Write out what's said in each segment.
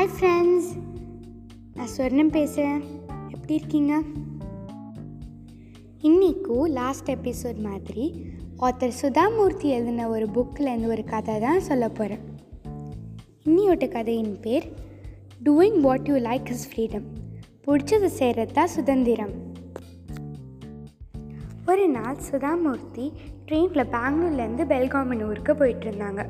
Hi friends நான் சொர்ணம் பேசுகிறேன் எப்படி இருக்கீங்க? இன்றைக்கும் லாஸ்ட் எபிசோட் மாதிரி ஆத்தர் சுதாமூர்த்தி எழுதின ஒரு புக்கிலேருந்து ஒரு கதை தான் சொல்ல போகிறேன் இன்னியோட கதையின் பேர் doing what you like is freedom பிடிச்சது செய்கிறது தான் சுதந்திரம். ஒரு நாள் சுதாமூர்த்தி ட்ரெயினில் பெங்களூர்லேருந்து பெல்காமன் ஊருக்கு போயிட்டு இருந்தாங்க.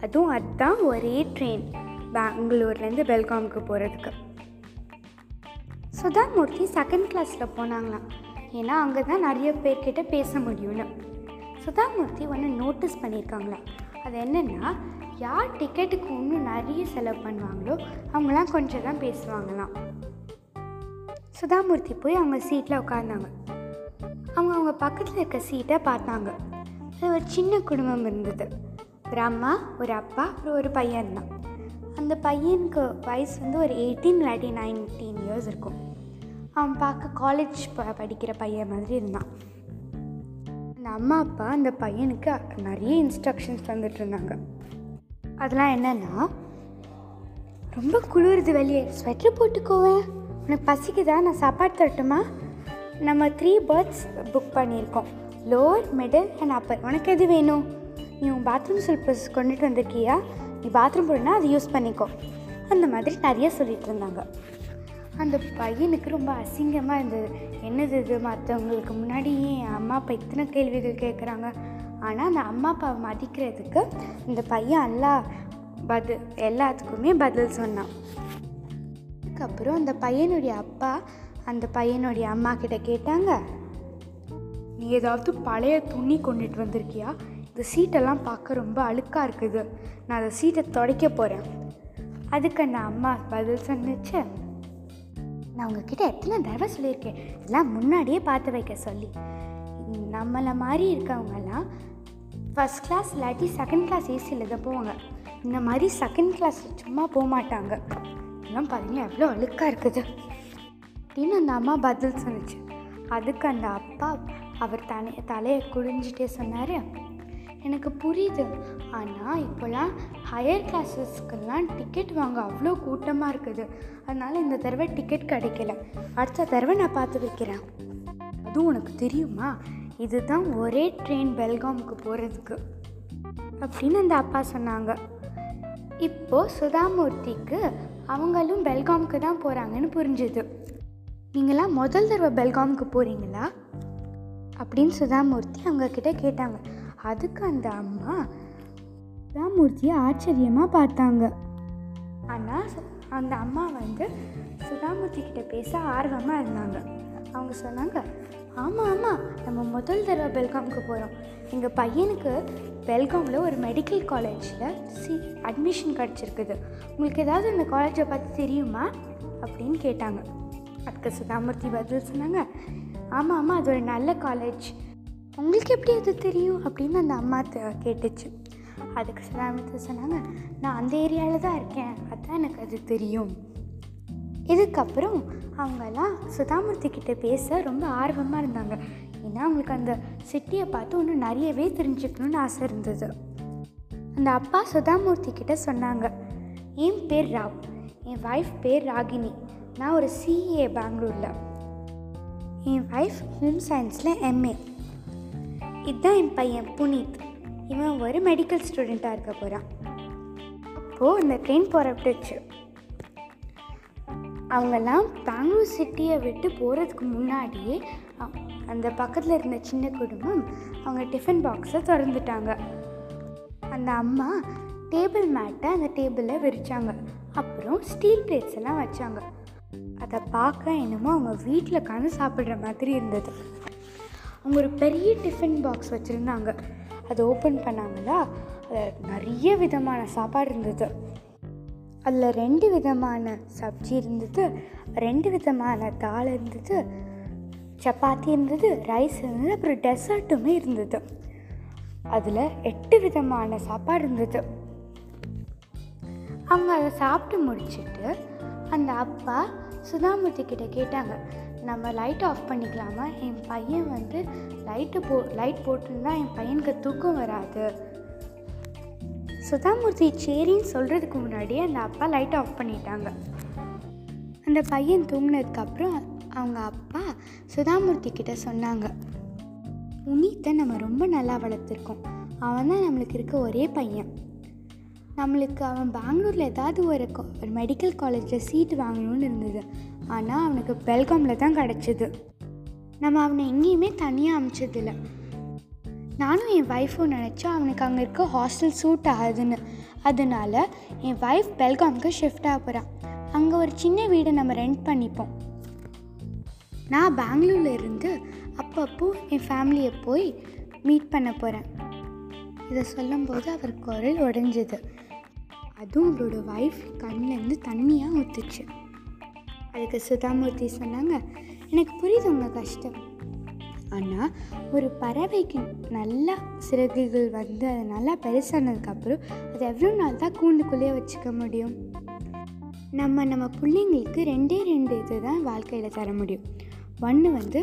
அதுவும் அதுதான் ஒரே ட்ரெயின் பெங்களூர்லேருந்து பெல்காமுக்கு போகிறதுக்கு. சுதாமூர்த்தி செகண்ட் கிளாஸில் போனாங்களாம். ஏன்னா அங்கே தான் நிறைய பேர்கிட்ட பேச முடியும்னு. சுதாமூர்த்தி ஒன்று நோட்டீஸ் பண்ணியிருக்காங்களாம். அது என்னென்னா யார் டிக்கெட்டுக்கு இன்னும் நிறைய செலவு பண்ணுவாங்களோ அவங்களாம் கொஞ்சம் தான் பேசுவாங்களாம். சுதாமூர்த்தி போய் அவங்க சீட்டில் உட்காந்தாங்க அவங்க அவங்க பக்கத்தில் இருக்க சீட்டை பார்த்தாங்க. அது ஒரு சின்ன குடும்பம் இருந்தது. ஒரு அம்மா ஒரு அப்பா அப்புறம் ஒரு பையன் தான். அந்த பையனுக்கு வயசு வந்து ஒரு எயிட்டீன் இல்லாட்டி நைன்டீன் இயர்ஸ் இருக்கும். அவன் பார்க்க காலேஜ் ப படிக்கிற பையன் மாதிரி இருந்தான். அந்த அம்மா அப்பா அந்த பையனுக்கு நிறைய இன்ஸ்ட்ரக்ஷன்ஸ் தந்துட்டு இருந்தாங்க. அதெல்லாம் என்னென்னா ரொம்ப குளிருது வெளியே. ஸ்வெட்டர் போட்டுக்கோவேன் உனக்கு பசிக்குதா? நான் சாப்பாடு தரட்டுமா? நம்ம த்ரீ பேர்ட்ஸ் புக் பண்ணியிருக்கோம். லோவர் மிடில் அண்ட் அப்பர் உனக்கு எது வேணும்? நீ உன் பாத்ரூம் சில்பஸ் கொண்டுட்டு வந்திருக்கியா? நீ பாத்ரூம் போனால் அதை யூஸ் பண்ணிக்கோ. அந்த மாதிரி நிறைய சொல்லிட்டு இருந்தாங்க. அந்த பையனுக்கு ரொம்ப அசிங்கமாக இருந்தது. என்னது இது? மற்றவங்களுக்கு முன்னாடி என் அம்மா அப்பா இத்தனை கேள்விகள் கேட்குறாங்க ஆனால் அந்த அம்மா அப்பாவை மதிக்கிறதுக்கு இந்த பையன் எல்லா பதில் எல்லாத்துக்குமே பதில் சொன்னான். அதுக்கப்புறம் அந்த பையனுடைய அப்பா அந்த பையனுடைய அம்மா கிட்ட கேட்டாங்க நீ ஏதாவது பழைய துணி கொண்டுட்டு வந்திருக்கியா? இந்த சீட்டெல்லாம் பார்க்க ரொம்ப அழுக்காக இருக்குது. நான் அந்த சீட்டை துடைக்க போகிறேன் அதுக்கு அந்த அம்மா பதில் சொன்னிச்சு. நான் உங்ககிட்ட எத்தனை தடவை சொல்லியிருக்கேன். எல்லாம் முன்னாடியே பார்த்து வைக்க சொல்லி. நம்மளை மாதிரி இருக்கவங்கெல்லாம் ஃபஸ்ட் கிளாஸ் இல்லாட்டி செகண்ட் கிளாஸ் ஏசியில் தான் போவாங்க. இந்த மாதிரி செகண்ட் கிளாஸ் சும்மா போக மாட்டாங்க. இதெல்லாம் பாருங்க எவ்வளோ அழுக்காக இருக்குது. அப்படின்னு அந்த அம்மா பதில் சொன்னிச்சு. அதுக்கு அந்த அப்பா அவர் தனி தலையை குடிஞ்சிட்டே சொன்னார். எனக்கு புரியுது. ஆனால் இப்போலாம் ஹையர் கிளாஸஸ்க்கெல்லாம் டிக்கெட் வாங்க அவ்வளோ கூட்டமாக இருக்குது. அதனால் இந்த தடவை டிக்கெட் கிடைக்கல. அடுத்த தடவை நான் பார்த்து வைக்கிறேன். அதுவும் உனக்கு தெரியுமா? இதுதான் ஒரே ட்ரெயின் பெல்காமுக்கு போகிறதுக்கு அப்படின்னு அந்த அப்பா சொன்னாங்க. இப்போது சுதாமூர்த்திக்கு அவங்களும் பெல்காமுக்கு தான் போகிறாங்கன்னு புரிஞ்சுது. நீங்களாம் முதல் தடவை பெல்காமுக்கு போகிறீங்களா அப்படின்னு சுதாமூர்த்தி அவங்கக்கிட்ட கேட்டாங்க. அதுக்கு அந்த அம்மா சுதாமூர்த்தியை ஆச்சரியமாக பார்த்தாங்க. ஆனால் அந்த அம்மா வந்து சுதாமூர்த்தி கிட்ட பேச ஆர்வமாக இருந்தாங்க. அவங்க சொன்னாங்க ஆமாம் ஆமாம் நம்ம முதல் தடவை பெல்காம்க்கு போகிறோம் எங்கள் பையனுக்கு பெல்காமில் ஒரு மெடிக்கல் காலேஜில் சி அட்மிஷன் கிடச்சிருக்குது. உங்களுக்கு ஏதாவது அந்த காலேஜை பற்றி தெரியுமா? அப்படின்னு கேட்டாங்க. அதுக்கு சுதாமூர்த்தி பதில் சொன்னாங்க ஆமாம் ஆமாம் அது ஒரு நல்ல காலேஜ் உங்களுக்கு எப்படி அது தெரியும் அப்படின்னு அந்த அம்மா கேட்டுச்சு. அதுக்கு சுதாமூர்த்தி சொன்னாங்க நான் அந்த ஏரியாவில் தான் இருக்கேன் அதான் எனக்கு அது தெரியும். இதுக்கப்புறம் அவங்கெல்லாம் சுதாமூர்த்தி கிட்டே பேச ரொம்ப ஆர்வமாக இருந்தாங்க. ஏன்னா அவங்களுக்கு அந்த சிட்டியை பார்த்து இன்னும் நிறையவே தெரிஞ்சுக்கணும்னு ஆசை இருந்தது. அந்த அப்பா சுதாமூர்த்தி கிட்ட சொன்னாங்க என் பேர் ராவ் என் ஒய்ஃப் பேர் ராகினி. நான் ஒரு சிஏ பெங்களூரில் என் ஒய்ஃப் ஹோம் சயின்ஸில் எம்ஏ இதுதான் என் பையன் புனீத். இவன் ஒரு மெடிக்கல் ஸ்டூடெண்ட்டாக இருக்க போகிறான் அப்போது அந்த ட்ரெயின் புறப்பட்டுச்சு அவங்கெல்லாம் பெங்களூர் சிட்டியை விட்டு போகிறதுக்கு முன்னாடியே அந்த பக்கத்தில் இருந்த சின்ன குடும்பம் அவங்க டிஃபன் பாக்ஸை திறந்துட்டாங்க. அந்த அம்மா டேபிள் மேட்டை அந்த டேபிளில் விரித்தாங்க அப்புறம் ஸ்டீல் பிளேட்ஸ் எல்லாம் வச்சாங்க. அதை பார்க்க என்னமோ அவங்க வீட்டில் உட்காந்து சாப்பிட்ற மாதிரி இருந்தது. அவங்க ஒரு பெரிய டிஃபன் பாக்ஸ் வச்சுருந்தாங்க. அதை ஓப்பன் பண்ணாங்களா அதில் நிறைய விதமான சாப்பாடு இருந்தது. அதில் ரெண்டு விதமான சப்ஜி இருந்தது. ரெண்டு விதமான தாள் இருந்தது. சப்பாத்தி இருந்தது ரைஸ் இருந்தது அப்புறம் டெசர்ட்டுமே இருந்தது. அதில் எட்டு விதமான சாப்பாடு இருந்தது. அவங்க அதை சாப்பிட்டு முடிச்சுட்டு அந்த அப்பா சுதாமூர்த்தி கிட்ட கேட்டாங்க நம்ம லைட் ஆஃப் பண்ணிக்கலாமா? என் பையன் வந்து லைட்டு போ லைட் போட்டிருந்தா என் பையனுக்கு தூக்கம் வராது. சுதாமூர்த்தி சரின்னு சொல்கிறதுக்கு முன்னாடியே அந்த அப்பா லைட் ஆஃப் பண்ணிட்டாங்க. அந்த பையன் தூங்கினதுக்கப்புறம் அவங்க அப்பா சுதாமூர்த்தி கிட்ட சொன்னாங்க உனித்தை நம்ம ரொம்ப நல்லா வளர்த்துருக்கோம். அவன் தான் நம்மளுக்கு இருக்க ஒரே பையன். நம்மளுக்கு அவன் பெங்களூரில் ஏதாவது ஒரு ஒரு மெடிக்கல் காலேஜில் சீட் வாங்கணும்னு இருந்தது. ஆனால் அவனுக்கு பெல்காமில் தான் கிடச்சிது. நம்ம அவனை எங்கேயுமே தனியாக அமிச்சதில்ல. நானும் என் ஒய்ஃபும் நினச்சா அவனுக்கு அங்கே இருக்க ஹாஸ்டல் சூட் ஆகுதுன்னு. அதனால என் ஒய்ஃப் பெல்காம்க்கு ஷிஃப்ட் ஆக போகிறான் அங்கே ஒரு சின்ன வீடை நம்ம ரெண்ட் பண்ணிப்போம். நான் பெங்களூரில் இருந்து அப்பப்போ என் ஃபேமிலியை போய் மீட் பண்ண போகிறேன் இதை சொல்லும்போது அவர் குரல் உடைஞ்சிது அதுவும் அவரோட ஒய்ஃப் கண்ணிலேருந்து தண்ணியாக ஊற்றுச்சு அதுக்கு சுதாமூர்த்தி சொன்னாங்க எனக்கு புரியுது உங்கள் கஷ்டம். ஆனால் ஒரு பறவைக்கு நல்லா சிறகுகள் வந்து அது நல்லா பெருசானதுக்கப்புறம் அது எவ்வளோ நாள் தான் கூண்டுக்குள்ளேயே வச்சுக்க முடியும்? நம்ம நம்ம பிள்ளைங்களுக்கு ரெண்டே ரெண்டு இது தான் வாழ்க்கையில் தர முடியும். ஒன்று வந்து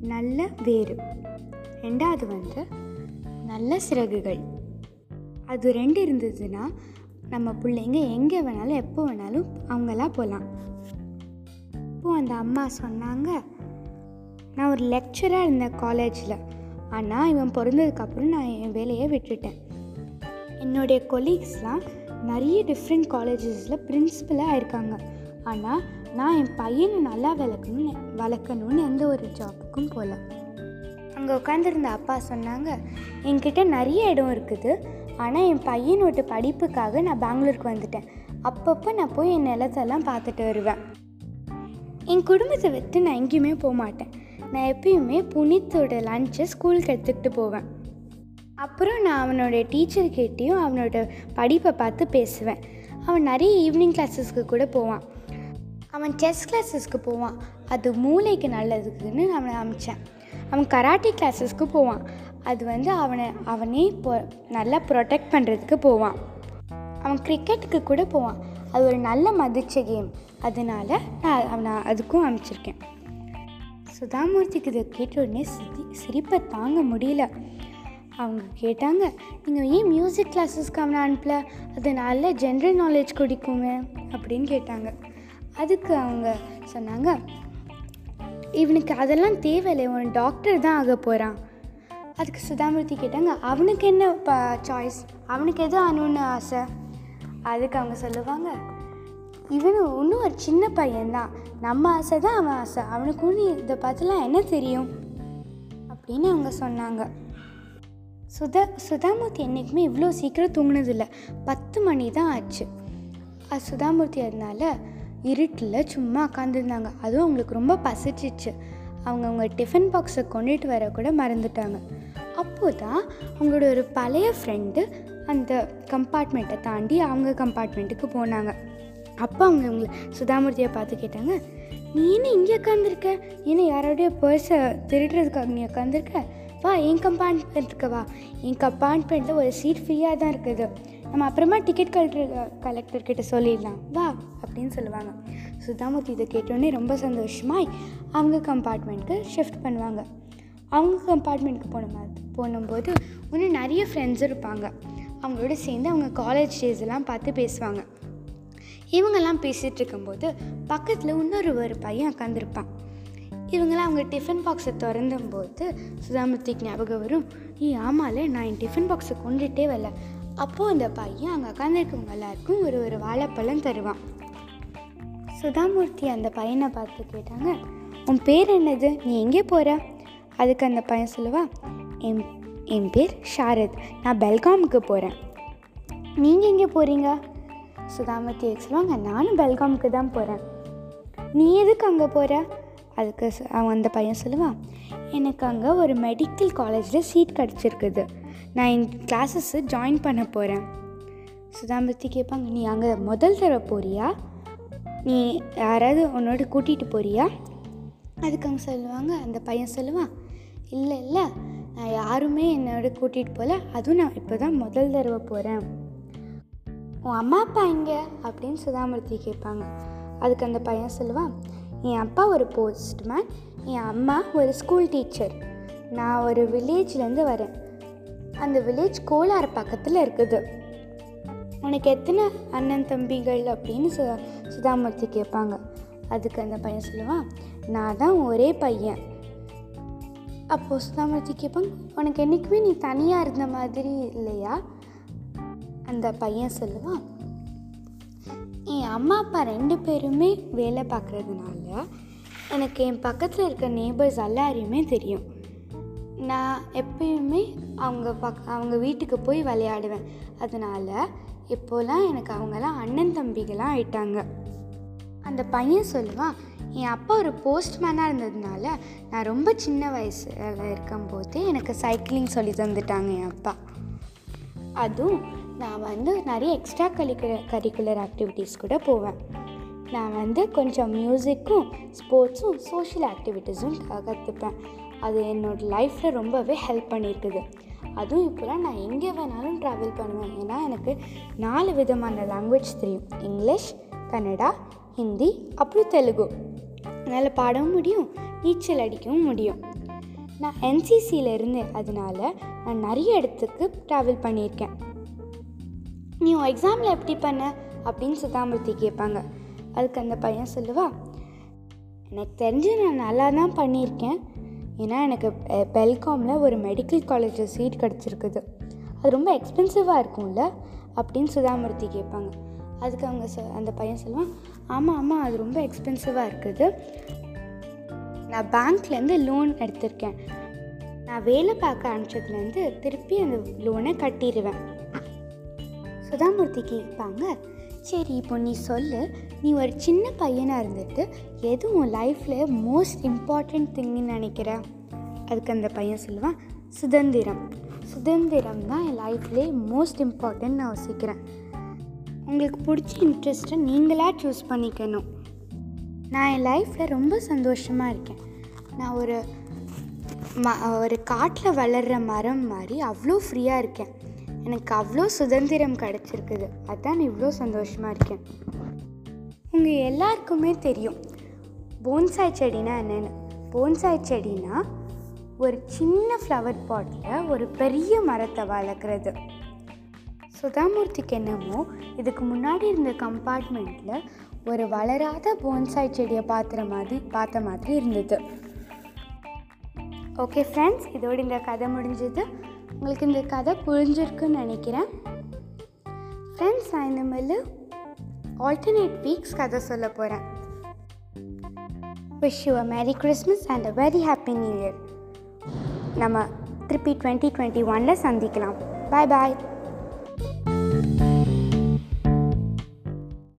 நல்ல வேறு ரெண்டாவது வந்து நல்ல சிறகுகள். அது ரெண்டு இருந்ததுன்னா நம்ம பிள்ளைங்க எங்கே வேணாலும் எப்போ வேணாலும் அவங்களாம் போகலாம் இப்போ அந்த அம்மா சொன்னாங்க நான் ஒரு லெக்சராக இருந்தேன் காலேஜில் ஆனால் இவன் பிறந்ததுக்கப்புறம் நான் என் வேலையை விட்டுட்டேன். என்னுடைய கொலீக்ஸ்லாம் நிறைய டிஃப்ரெண்ட் காலேஜஸில் பிரின்ஸிபலாக இருக்காங்க. ஆனால் நான் என் பையனை நல்லா வளர்க்கணும்னு வளர்க்கணும்னு எந்த ஒரு ஜாபுக்கும் போகல அங்கே உட்காந்துருந்த அப்பா சொன்னாங்க என்கிட்ட நிறைய இடம் இருக்குது. ஆனால் என் பையனோட படிப்புக்காக நான் பெங்களூருக்கு வந்துட்டேன். அப்பப்போ நான் போய் என் நிலத்தெல்லாம் பார்த்துட்டு வருவேன். என் குடும்பத்தை விட்டு நான் எங்கேயுமே போக மாட்டேன். நான் எப்பயுமே புனித்தோட லஞ்சை ஸ்கூலுக்கு எடுத்துக்கிட்டு போவேன். அப்புறம் நான் அவனோட டீச்சர்கிட்டையும் அவனோட படிப்பை பார்த்து பேசுவேன். அவன் நிறைய ஈவினிங் கிளாஸஸ்க்கு கூட போவான். அவன் செஸ் கிளாஸஸ்க்கு போவான். அது மூளைக்கு நல்லதுக்குன்னு நான் அவனை அமைச்சேன். அவன் கராட்டே கிளாஸஸ்க்கு போவான். அது வந்து அவனை அவனே பொ நல்லா ப்ரொடெக்ட் பண்ணுறதுக்கு போவான். அவன் கிரிக்கெட்டுக்கு கூட போவான். அது ஒரு நல்ல மதிச்ச கேம் அதனால நான் அவனை அதுக்கும் அனுப்பிச்சிருக்கேன். சுதாமூர்த்திக்கு இதை கேட்ட உடனே சிரி சிரிப்பை தாங்க முடியல. அவங்க கேட்டாங்க நீங்கள் ஏன் மியூசிக் கிளாஸஸ்க்கு அவனை அனுப்பல? அது நல்ல ஜென்ரல் நாலேஜ் குடிக்குமே அப்படின்னு கேட்டாங்க. அதுக்கு அவங்க சொன்னாங்க இவனுக்கு அதெல்லாம் தேவையில்லை. இவன் டாக்டர் தான் ஆக போகிறான் அதுக்கு சுதாமூர்த்தி கேட்டாங்க அவனுக்கு என்ன ப சாய்ஸ் அவனுக்கு எது ஆகணும்னு ஆசை? அதுக்கு அவங்க சொல்லுவாங்க இவனு இன்னும் ஒரு சின்ன பையன்தான். நம்ம ஆசை தான் அவன் ஆசை. அவனுக்கு ஒன்று இதை பார்த்துலாம் என்ன தெரியும்? அப்படின்னு அவங்க சொன்னாங்க. சுதா சுதாமூர்த்தி என்றைக்குமே இவ்வளோ சீக்கிரம் தூங்கினதில்ல. பத்து மணி தான் ஆச்சு. அது சுதாமூர்த்தி அதனால இருட்டில் சும்மா உட்காந்துருந்தாங்க அதுவும் அவங்களுக்கு ரொம்ப பசிச்சிச்சு. அவங்க அவங்க டிஃபன் பாக்ஸை கொண்டுட்டு வர கூட மறந்துட்டாங்க. அப்போ தான் அவங்களோட ஒரு பழைய ஃப்ரெண்டு அந்த கம்பார்ட்மெண்ட்டை தாண்டி அவங்க கம்பார்ட்மெண்ட்டுக்கு போனாங்க. அப்போ அவங்க அவங்கள சுதாமூர்த்தியை பார்த்து கேட்டாங்க நீ என்ன இங்கே உட்காந்துருக்க என்ன யாரோடைய பர்ஸை திருடுறதுக்காக நீ உட்காந்துருக்க வா என் கம்பார்ட்மெண்ட்டுக்கு வா. என் கம்பார்ட்மெண்ட்டில் ஒரு சீட் ஃப்ரீயாக தான் இருக்குது. நம்ம அப்புறமா டிக்கெட் கலெக்டர் கலெக்டர்கிட்ட சொல்லிடலாம். வா அப்படின்னு சொல்லுவாங்க. சுதாமூர்த்தி இதை கேட்டோடனே ரொம்ப சந்தோஷமாய் அவங்க கம்பார்ட்மெண்ட்டுக்கு ஷிஃப்ட் பண்ணுவாங்க. அவங்க கம்பார்ட்மெண்ட்டுக்கு போன மாதிரி போனும்போது இன்னும் நிறைய ஃப்ரெண்ட்ஸ் இருப்பாங்க. அவங்களோட சேர்ந்து அவங்க காலேஜ் டேஸ் எல்லாம் பார்த்து பேசுவாங்க. இவங்கெல்லாம் பேசிகிட்டு இருக்கும்போது பக்கத்தில் இன்னொரு ஒரு பையன் உட்காந்துருப்பான் இவங்களாம் அவங்க டிஃபன் பாக்ஸை திறந்தும்போது சுதாமூர்த்திக்கு ஞாபகம் வரும்? ஏ ஆமால நான் என் டிஃபன் பாக்ஸை கொண்டுட்டே வரல. அப்போது அந்த பையன் அங்கே உட்காந்துருக்கவங்க எல்லாருக்கும் ஒரு ஒரு வாழைப்பழம் தருவான். சுதாமூர்த்தி அந்த பையனை பார்த்து கேட்டாங்க உன் பேர் என்னது? நீ எங்கே போகிற அதுக்கு அந்த பையன் சொல்லுவா என் என் பேர் ஷாரத் நான் பெல்காமுக்கு போகிறேன் நீங்கள் எங்கே போகிறீங்க சுதாமூர்த்தி சொல்லுவாங்க நானும் பெல்காமுக்கு தான் போகிறேன் நீ எதுக்கு அங்கே போகிற அதுக்கு அவன் அந்த பையன் சொல்லுவான் எனக்கு அங்கே ஒரு மெடிக்கல் காலேஜில் சீட் கிடச்சிருக்குது. நான் என் கிளாஸஸ்ஸு ஜாயின் பண்ண போகிறேன் சுதாமூர்த்தி கேட்பாங்க நீ அங்கே முதல் தடவை போறியா? நீ யாராவது உன்னோட கூட்டிகிட்டு போறியா? அதுக்கு அவங்க சொல்லுவாங்க அந்த பையன் சொல்லுவான் இல்லை இல்லை. நான் யாருமே என்னோட கூட்டிகிட்டு போகல அதுவும் நான் இப்போ தான் முதல் தடவை போகிறேன் உன் அம்மா அப்பா எங்கே? அப்படின்னு சுதாமூர்த்தி கேட்பாங்க. அதுக்கு அந்த பையன் சொல்லுவான் என் அப்பா ஒரு போஸ்ட்மேன் என் அம்மா ஒரு ஸ்கூல் டீச்சர் நான் ஒரு வில்லேஜ்லேருந்து வரேன். அந்த வில்லேஜ் கோலார் பக்கத்தில் இருக்குது. உனக்கு எத்தனை அண்ணன் தம்பிகள்? அப்படின்னு சு சுதாமூர்த்தி கேட்பாங்க. அதுக்கு அந்த பையன் சொல்லுவான் நான் தான் ஒரே பையன். அப்போது சுதாமூர்த்தி கேட்பாங்க உனக்கு என்றைக்குமே நீ தனியாக இருந்த மாதிரி இல்லையா? அந்த பையன் சொல்லுவான் என் அம்மா அப்பா ரெண்டு பேருமே வேலை பார்க்குறதுனால எனக்கு என் பக்கத்தில் இருக்க நேபர்ஸ் எல்லாரையுமே தெரியும். நான் எப்பயுமே அவங்க பக் அவங்க வீட்டுக்கு போய் விளையாடுவேன். அதனால் இப்போலாம் எனக்கு அவங்கெல்லாம் அண்ணன் தம்பிகளாக ஆயிட்டாங்க. அந்த பையன் சொல்லுவான் என் அப்பா ஒரு போஸ்ட்மேனாக இருந்ததுனால நான் ரொம்ப சின்ன வயசில் இருக்கும்போதே எனக்கு சைக்கிளிங் சொல்லி தந்துட்டாங்க என் அப்பா. அதுவும் நான் வந்து நிறைய எக்ஸ்ட்ரா கரிக்குலர் கரிக்குலர் ஆக்டிவிட்டீஸ் கூட போவேன். நான் வந்து கொஞ்சம் மியூசிக்கும் ஸ்போர்ட்ஸும் சோஷியல் ஆக்டிவிட்டீஸும் கற்றுப்பேன் அது என்னோடய லைஃப்பில் ரொம்பவே ஹெல்ப் பண்ணியிருக்குது அதுவும் இப்போலாம் நான் எங்கே வேணாலும் ட்ராவல் பண்ணுவேன். ஏன்னா எனக்கு நாலு விதமான லாங்குவேஜ் தெரியும். இங்கிலீஷ் கன்னடா ஹிந்தி அப்புறம் தெலுங்கு. என்னால் பாடவும் முடியும் நீச்சல் அடிக்கவும் முடியும். நான் என்சிசியில் இருந்தேன் அதனால நான் நிறைய இடத்துக்கு ட்ராவல் பண்ணியிருக்கேன். நீ உன் எக்ஸாமில் எப்படி பண்ண? அப்படின்னு சுதாமூர்த்தி கேட்பாங்க. அதுக்கு அந்த பையன் சொல்லுவா எனக்கு தெரிஞ்சு நான் நல்லா தான் பண்ணியிருக்கேன். ஏன்னா எனக்கு பெல்காமில் ஒரு மெடிக்கல் காலேஜில் சீட் கிடச்சிருக்குது. அது ரொம்ப எக்ஸ்பென்சிவாக இருக்கும்ல? அப்படின்னு சுதாமூர்த்தி கேட்பாங்க. அதுக்கு அவங்க சொ அந்த பையன் சொல்லுவான் ஆமாம் ஆமாம் அது ரொம்ப எக்ஸ்பென்சிவாக இருக்குது. நான் பேங்க்லேருந்து லோன் எடுத்திருக்கேன். நான் வேலை பார்க்க ஆரம்பிச்சதுலேருந்து திருப்பி அந்த லோனை கட்டிடுவேன் சுதாமூர்த்தி கேட்பாங்க சரி இப்போ நீ சொல்லு. நீ ஒரு சின்ன பையனாக இருந்துட்டு எது உன் லைஃப்பில் மோஸ்ட் இம்பார்ட்டண்ட் திங்னு நினைக்கிற? அதுக்கு அந்த பையன் சொல்லுவான் சுதந்திரம். சுதந்திரம் தான் என் லைஃப்லேயே மோஸ்ட் இம்பார்ட்டன்ட் நான் யோசிக்கிறேன். உங்களுக்கு பிடிச்ச இன்ட்ரெஸ்ட்டை நீங்களாக சூஸ் பண்ணிக்கணும். நான் என் லைஃப்பில் ரொம்ப சந்தோஷமாக இருக்கேன். நான் ஒரு ம ஒரு காட்டில் வளர்கிற மரம் மாதிரி அவ்வளோ ஃப்ரீயாக இருக்கேன். எனக்கு அவ்வளோ சுதந்திரம் கிடச்சிருக்குது. அதான் இவ்வளோ சந்தோஷமாக இருக்கேன். உங்கள் எல்லாருக்குமே தெரியும் போன்சாய் செடினா என்னென்னு. போன்சாய் செடினா ஒரு சின்ன ஃப்ளவர் பாட்டில் ஒரு பெரிய மரத்தை வளர்க்குறது. சுதாமூர்த்திக்கு என்னமோ இதுக்கு முன்னாடி இருந்த கம்பார்ட்மெண்ட்டில் ஒரு வளராத போன்சாய் செடியை பார்த்துற மாதிரி பார்த்த மாதிரி இருந்தது. ஓகே ஃப்ரெண்ட்ஸ் இதோட இந்த கதை முடிஞ்சது. உங்களுக்கு இந்த கதை புரிஞ்சிருக்குன்னு நினைக்கிறேன். ஃப்ரெண்ட்ஸ் நான் இனிமேல் ஆல்டர்னேட் வீக்ஸ் கதை சொல்ல போகிறேன் wish you a merry Christmas and a very happy new year நம்ம திருப்பி டுவெண்ட்டி டுவெண்ட்டி ஒனில் சந்திக்கலாம். பாய் பாய்